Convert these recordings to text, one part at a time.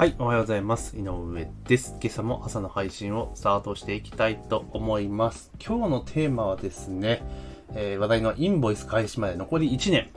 はい、おはようございます。井上です。今朝も朝の配信をスタートしていきたいと思います。今日のテーマはですね、えー話題のインボイス開始まで残り1年。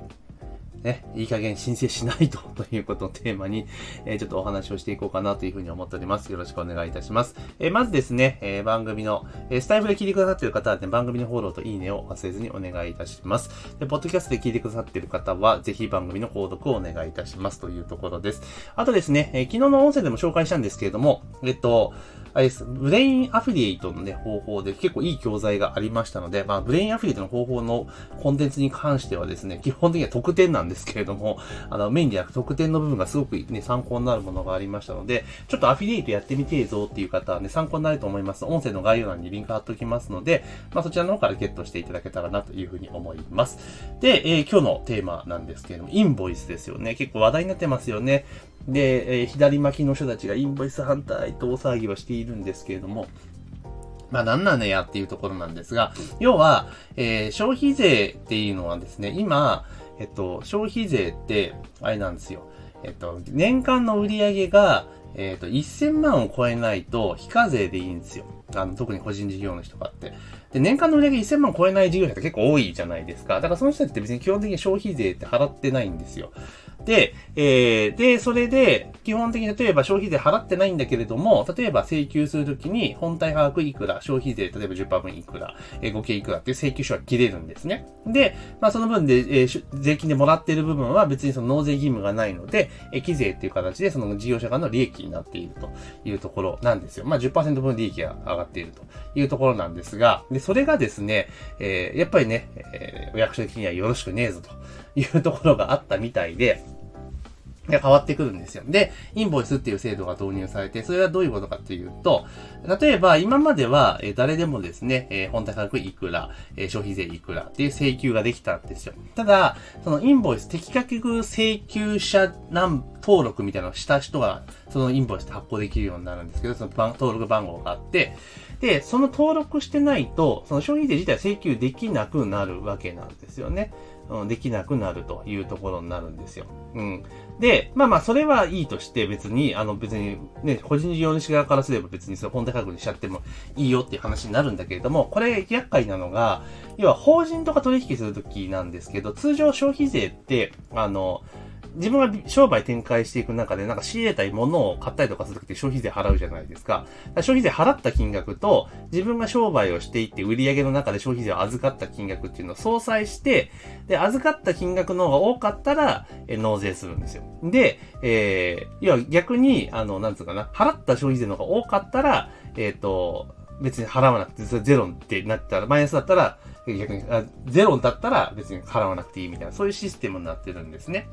ね、いい加減申請しないと ということをテーマに、えーちょっとお話をしていこうかなというふうに思っております。よろしくお願いいたします。えーまずですね、えー番組の、えスタイフで聞いてくださっている方はね、番組のフォローといいねを忘れずにお願いいたします。で、ポッドキャストで聞いてくださっている方は、ぜひ番組の購読をお願いいたしますというところです。あとですね、え昨日の音声でも紹介したんですけれども、えっと、あれです。ブレインアフィリエイトのね、方法で結構いい教材がありましたので、まあ、ブレインアフィリエイトの方法のコンテンツに関してはですね、基本的には特典なんですですけれども、あの、メインでなく特典の部分がすごくね、参考になるものがありましたので、ちょっとアフィリエイトやってみてえぞっていう方はね、参考になると思います。音声の概要欄にリンク貼っておきますので、まあ、そちらの方からゲットしていただけたらなというふうに思います。で、えー今日のテーマなんですけれども、インボイスですよね。結構話題になってますよね。で、えー左巻きの人たちがインボイス反対と大騒ぎをしているんですけれども、まあなんなのやっていうところなんですが、要は、えー消費税っていうのはですね、今、えっと、消費税って、あれなんですよ。えっと、年間の売り上げが、えっと、1000万を超えないと非課税でいいんですよ。あの、特に個人事業の人があって。で、年間の売り上げ1000万超えない事業者って結構多いじゃないですか。だからその人たちって別に基本的に消費税って払ってないんですよ。で、えー、で、それで、基本的に例えば消費税払ってないんだけれども、例えば請求するときに、本体価格いくら、消費税、例えば10%分いくら、えー合計いくらっていう請求書が切れるんですね。で、まあその分で、えー税金でもらってる部分は別にその納税義務がないので、益税っていう形でその事業者側の利益になっているというところなんですよ。まあ10%分利益が上がっているというところなんですが、で、それがですね、えーやっぱりね、えーお役所的にはよろしくねえぞというところがあったみたいで、が変わってくるんですよ。で、インボイスっていう制度が導入されて、それはどういうことかっていうと、例えば今までは、え誰でもですね、えー本体価格いくら、えー消費税いくらっていう請求ができたんですよ。ただ、そのインボイス適格請求者何登録みたいなのをした人が、そのインボイスって発行できるようになるんですけど、その番登録番号があって、で、その登録してないと、その消費税自体請求できなくなるわけなんですよね。うん、できなくなるというところになるんですよ。うん。で、まあまあ、それはいいとして別に、あの別にね、個人事業主側からすれば別にその本体価格にしちゃってもいいよっていう話になるんだけれども、これ厄介なのが、要は法人とか取引するときなんですけど、通常消費税って、あの、自分が商売展開していく中で、なんか仕入れたいものを買ったりとかするときって消費税払うじゃないですか。か消費税払った金額と、自分が商売をしていって売り上げの中で消費税を預かった金額っていうのを相殺して、で、預かった金額の方が多かったら、え納税するんですよ。で、えー、要は逆に、あの、なんつうかな、払った消費税の方が多かったら、えっ、と、別に払わなくて、ゼロってなったら、マイナスだったら、逆にあ、ゼロだったら別に払わなくていいみたいな、そういうシステムになってるんですね。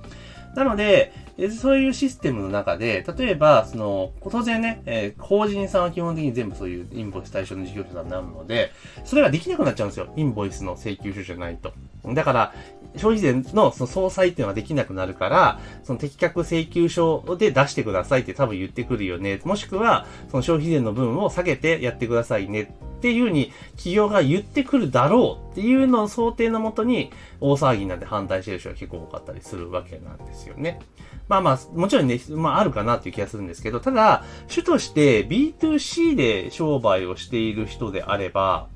なので、そういうシステムの中で、例えば、その、当然ね、えー法人さんは基本的に全部そういうインボイス対象の事業者さんになるので、それができなくなっちゃうんですよ。インボイスの請求書じゃないと。だから、消費税のその総裁っていうのができなくなるから、その適格請求書で出してくださいって多分言ってくるよね。もしくは、その消費税の分を下げてやってくださいねっていうふうに企業が言ってくるだろうっていうのを想定のもとに大騒ぎになって反対してる人が結構多かったりするわけなんですよね。まあまあ、もちろんね、まああるかなっていう気がするんですけど、ただ、主として B2C で商売をしている人であれば、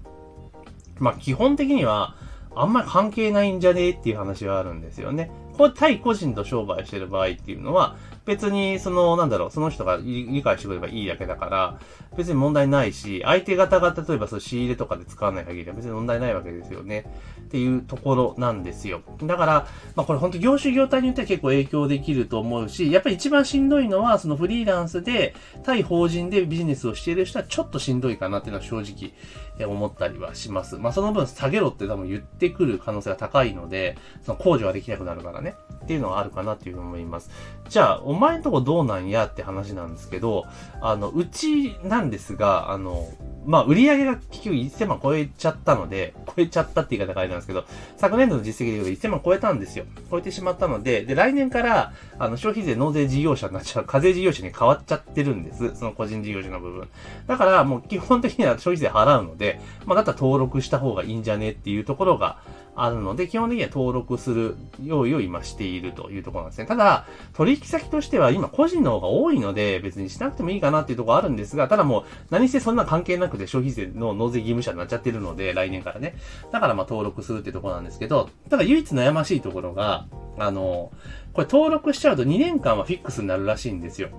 まあ基本的には、あんまり関係ないんじゃねえっていう話があるんですよね。対個人と商売してる場合っていうのは、別に、その、なんだろう、その人が理解してくればいいだけだから、別に問題ないし、相手方が例えばそう仕入れとかで使わない限りは別に問題ないわけですよね。っていうところなんですよ。だから、まあこれ本当業種業態によっては結構影響できると思うし、やっぱり一番しんどいのは、そのフリーランスで、対法人でビジネスをしている人はちょっとしんどいかなっていうのは正直思ったりはします。まあその分下げろって多分言ってくる可能性が高いので、その控除はできなくなるからね。っていうのはあるかなっていうふうに思います。じゃあ、お前んとこどうなんやって話なんですけど、あの、うちなんですが、あの、まあ、売り上げが結局1000万超えちゃったので、超えちゃったって言い方があれなんですけど、昨年度の実績で言うと1000万超えたんですよ。超えてしまったので、で、来年から、あの、消費税納税事業者になっちゃう、課税事業者に変わっちゃってるんです。その個人事業者の部分。だから、もう基本的には消費税払うので、まあ、だったら登録した方がいいんじゃねっていうところが、あるので、基本的には登録する用意を今しているというところなんですね。ただ、取引先としては今個人の方が多いので、別にしなくてもいいかなっていうところあるんですが、ただもう何せそんな関係なくて消費税の納税義務者になっちゃってるので、来年からね。だからまあ登録するっていうところなんですけど、ただ唯一悩ましいところが、あの、これ登録しちゃうと2年間はフィックスになるらしいんですよ。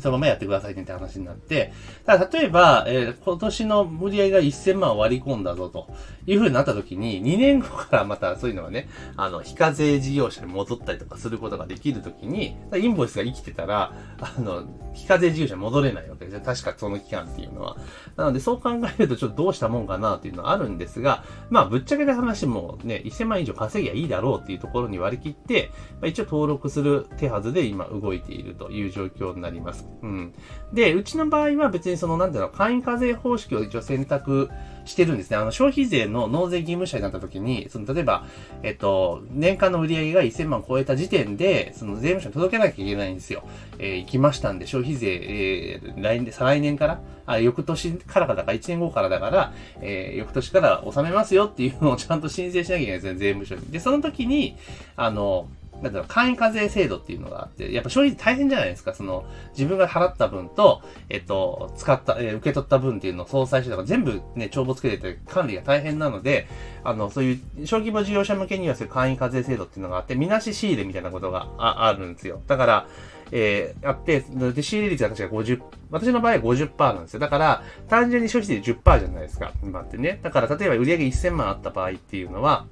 そのままやってくださいねって話になって、ただ例えば、えー、今年の売り上げが1000万割り込んだぞという風になった時に、2年後からまたそういうのがね、あの、非課税事業者に戻ったりとかすることができる時に、インボイスが生きてたら、あの、非課税事業者に戻れないわけですよ。確かその期間っていうのは。なのでそう考えるとちょっとどうしたもんかなっていうのはあるんですが、まあぶっちゃけた話もね、1000万以上稼ぎゃいいだろうっていうところに割り切って、まあ、一応登録する手はずで今動いているという状況になります。うん。で、うちの場合は別にその、なんだろう、簡易課税方式を一応選択してるんですね。あの、消費税の納税義務者になった時に、その、例えば、えっと、年間の売り上げが1000万超えた時点で、その税務署に届けなきゃいけないんですよ。えー、行きましたんで、消費税、えー、来年、再来年から、あ、翌年からかだから、1年後からだから、えー、翌年から納めますよっていうのをちゃんと申請しなきゃいけないんですね、税務署に。で、その時に、あの、なんだろう、簡易課税制度っていうのがあって、やっぱ正直大変じゃないですか。その、自分が払った分と、えっと、使った、えー、受け取った分っていうのを相殺してとか全部ね、帳簿つけてて管理が大変なので、あの、そういう小規模事業者向けにはそういう簡易課税制度っていうのがあって、みなし仕入れみたいなことがああるんですよ。だから、えー、あって、で、仕入れ率が確か50、私の場合は50%なんですよ。だから、単純に消費税10%じゃないですか。今ってね。だから、例えば売上1000万あった場合っていうのは、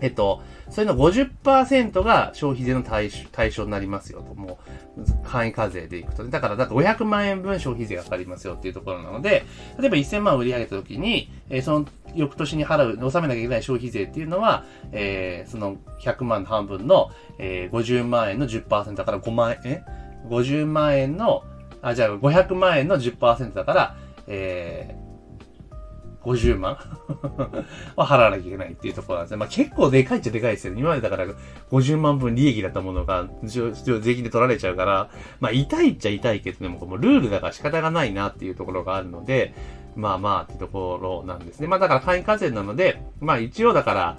えっと、それの50%が消費税の対対象になりますよと。もう、簡易課税でいくと、ね。だから、だと500万円分消費税がかかりますよっていうところなので、例えば1000万売り上げた時に、えー、その翌年に払う、納めなきゃいけない消費税っていうのは、えー、その100万の半分の、えー、50万円の10%だから5万円、え ?50 万円の、あ、じゃあ500万円の10%だから、えー、50万は払わなきゃいけないっていうところなんですね。まあ結構でかいっちゃでかいですよね。今までだから50万分利益だったものが、税金で取られちゃうから、まあ痛いっちゃ痛いけど、でももうルールだから仕方がないなっていうところがあるので、まあまあっていうところなんですね。まあだから簡易課税なので、まあ一応だから、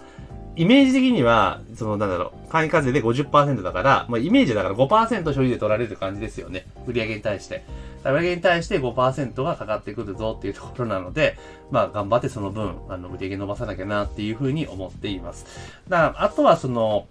イメージ的には、その、なんだろう、簡易課税で50%だから、まあイメージだから5%消費税取られる感じですよね。売上に対して。売上に対して5%がかかってくるぞっていうところなので、まあ頑張ってその分、あの、売上伸ばさなきゃなっていうふうに思っています。だ、あとはその、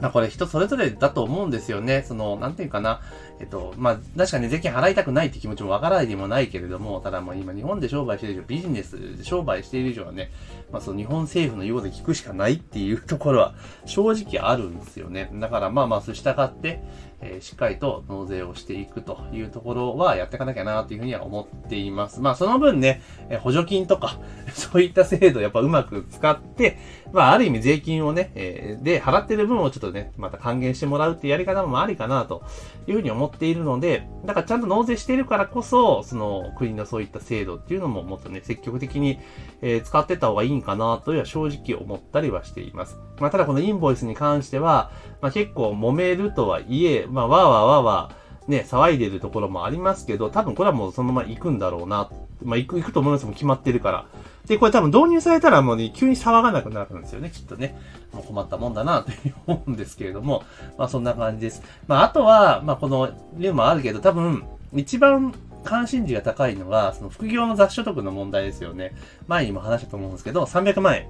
まあこれ人それぞれだと思うんですよね。その、なんていうかな。えっと、まあ、確かに税金払いたくないって気持ちもわからないでもないけれども、ただまあ今日本で商売している以上、ビジネスで商売している以上はね、まあその日本政府の言うこと聞くしかないっていうところは正直あるんですよね。だからまあまあ、そ従って、えー、しっかりと納税をしていくというところはやっていかなきゃなというふうには思っています。まあその分ね、えー、補助金とか、そういった制度をやっぱうまく使って、まあある意味税金をね、えー、で払ってる分をちょっとね、また還元してもらうっていうやり方もありかなというふうに思っているので、だからちゃんと納税しているからこそ、その国のそういった制度っていうのももっとね、積極的に、え、使ってた方がいいんかなというのは正直思ったりはしています。まあただこのインボイスに関しては、まあ結構揉めるとはいえ、まあわーわーわーわーね、騒いでるところもありますけど、多分これはもうそのまま行くんだろうな。まあ行く、行くと思いますも決まってるから。で、これ多分導入されたらもうね、急に騒がなくなるんですよね、きっとね。もう困ったもんだな、という思うんですけれども。まあそんな感じです。まああとは、まあこの例もあるけど、多分、一番関心事が高いのは、その副業の雑所得の問題ですよね。前にも話したと思うんですけど、300万円。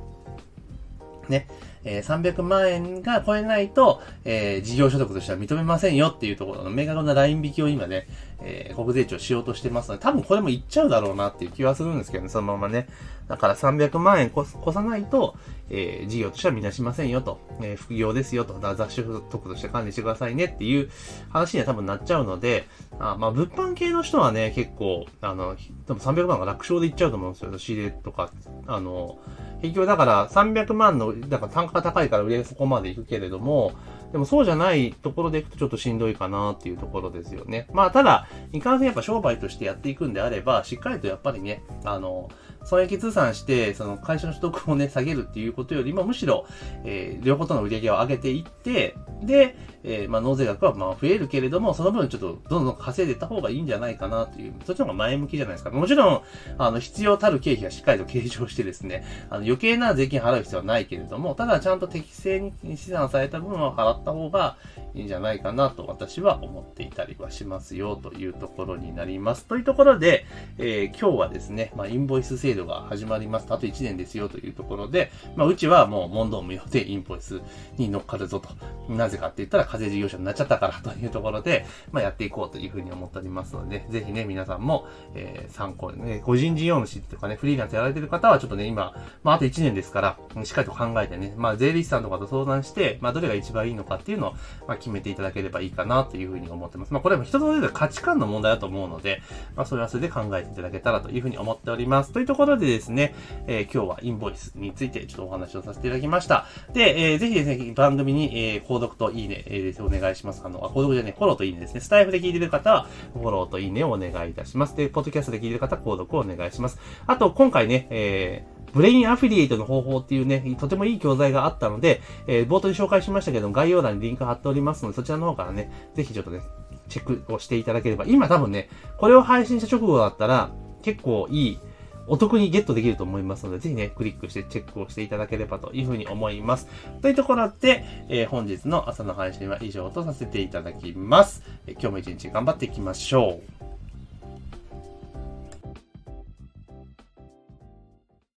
ね。えー、300万円が超えないと、えー、事業所得としては認めませんよっていうところの明確なライン引きを今ね、えー、国税庁しようとしてますので、多分これもいっちゃうだろうなっていう気はするんですけどね、そのままね。だから300万円越さないと、えー、事業としてはみなしませんよと、えー、副業ですよと、雑誌所得として管理してくださいねっていう話には多分なっちゃうので、あまあ、物販系の人はね、結構、あの、多分300万が楽勝でいっちゃうと思うんですよ。仕入れとか、あの、結局だから300万の、だから単価が高いから売り上げそこまでいくけれども、でもそうじゃないところでいくとちょっとしんどいかなっていうところですよね。まあ、ただ、いかんせんやっぱ商売としてやっていくんであれば、しっかりとやっぱりね、あの、損益通算して、その会社の取得をね、下げるっていうことよりも、むしろ、えー、両方との売り上げを上げていって、で、えー、まあ、納税額はまあ増えるけれども、その分ちょっとどんどん稼いでいった方がいいんじゃないかなという、そっちの方が前向きじゃないですか。もちろん、あの、必要たる経費はしっかりと計上してですね、あの、余計な税金払う必要はないけれども、ただちゃんと適正に資産された分は払った方がいいんじゃないかなと私は思っていたりはしますよというところになります。というところで、えー、今日はですね、まあ、インボイス制度が始まります。あと1年ですよというところで、まあ、うちはもう問答無用でインボイスに乗っかるぞと。なぜかって言ったら課税事業者になっちゃったからというところで、まあ、やっていこうというふうに思っておりますので、ぜひね、皆さんも、えー、参考にね、個人事業主とかね、フリーランスやられてる方はちょっとね、今、まあ、あと1年ですから、しっかりと考えてね、まあ、税理士さんとかと相談して、まあ、どれが一番いいのかっていうのを、まあ、決めていただければいいかなというふうに思ってます。まあ、これも人それぞれ価値観の問題だと思うので、まあ、それはそれで考えていただけたらというふうに思っております。というところでですね、えー、今日はインボイスについてちょっとお話をさせていただきました。で、えー、ぜひですね、番組に、えー、購読といいね、えー、お願いします。あの、あ、購読じゃね、フォローといいねですね。スタイフで聞いてる方は、フォローといいねをお願いいたします。で、ポッドキャストで聞いてる方は、購読をお願いします。あと、今回ね、えー、ブレインアフィリエイトの方法っていうね、とてもいい教材があったので、えー、冒頭に紹介しましたけども概要欄にリンク貼っておりますので、そちらの方からね、ぜひちょっとね、チェックをしていただければ、今多分ね、これを配信した直後だったら、結構いい、お得にゲットできると思いますので、ぜひね、クリックしてチェックをしていただければというふうに思います。というところで、えー、本日の朝の配信は以上とさせていただきます。えー、今日も一日頑張っていきましょう。